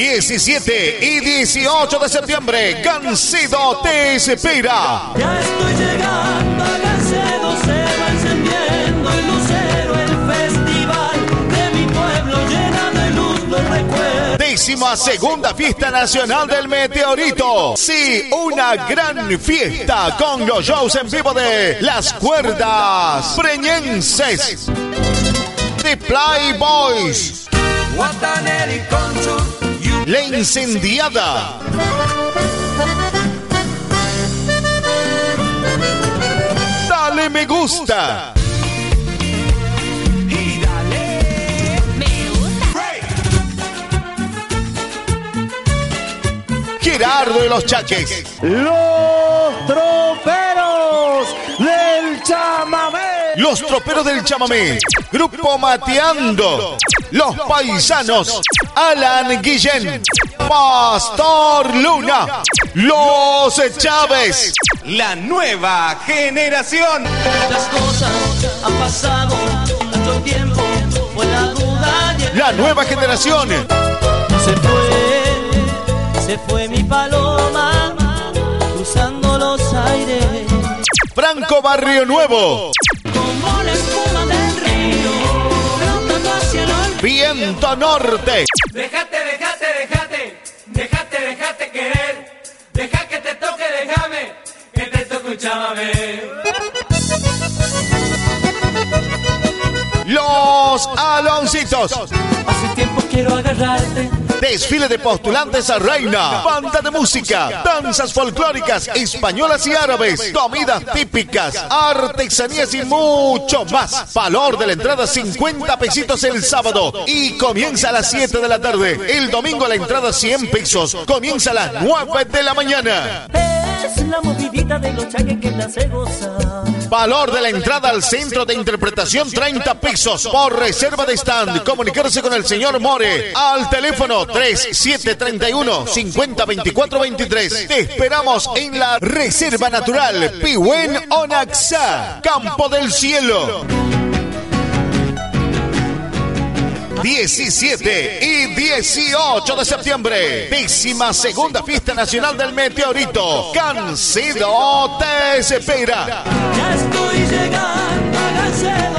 17 y 18 de septiembre, Gancedo te espera. Ya estoy llegando a Gancedo, se va encendiendo el lucero, el festival de mi pueblo llena de luz los recuerdos. Décima segunda fiesta nacional del meteorito. Sí, una gran fiesta con los shows en vivo de las cuerdas preñenses. The Playboys. You La incendiada. Dale me gusta. y dale. Gerardo de los Chaques. Los Los troperos del chamamé. Grupo Mateando. Los paisanos. Alan Guillén. Pastor Luna. Los Chávez. La nueva generación. Las cosas han pasado tanto tiempo, fue la duda La nueva generación. Se fue, se fue mi paloma, cruzando los aires, Franco Barrio Nuevo. Como la espuma del río, flotando hacia el olvido. Viento Norte. Déjate, déjate, déjate, déjate, déjate querer. Deja que te toque, déjame, que te toque un chamamé. Los Aloncitos. Hace tiempo quiero agarrarte, Desfile de postulantes a reina, banda de música, danzas folclóricas españolas y árabes, comidas típicas, artesanías y mucho más. Valor de la entrada 50 pesitos el sábado y comienza a las 7 de la tarde. El domingo la entrada 100 pesos, comienza a las 9 de la mañana. es la movidita de los chaques que te hace gozar. Valor de la entrada al centro de interpretación 30 pesos por reserva de stand. Comunicarse con el señor More al teléfono 3731 502423. Te esperamos en la Reserva Natural Pihuen Onaxá, Campo del Cielo. 17 y 18 de septiembre. Décima segunda fiesta nacional del meteorito. Cancedo te espera. Ya estoy llegando a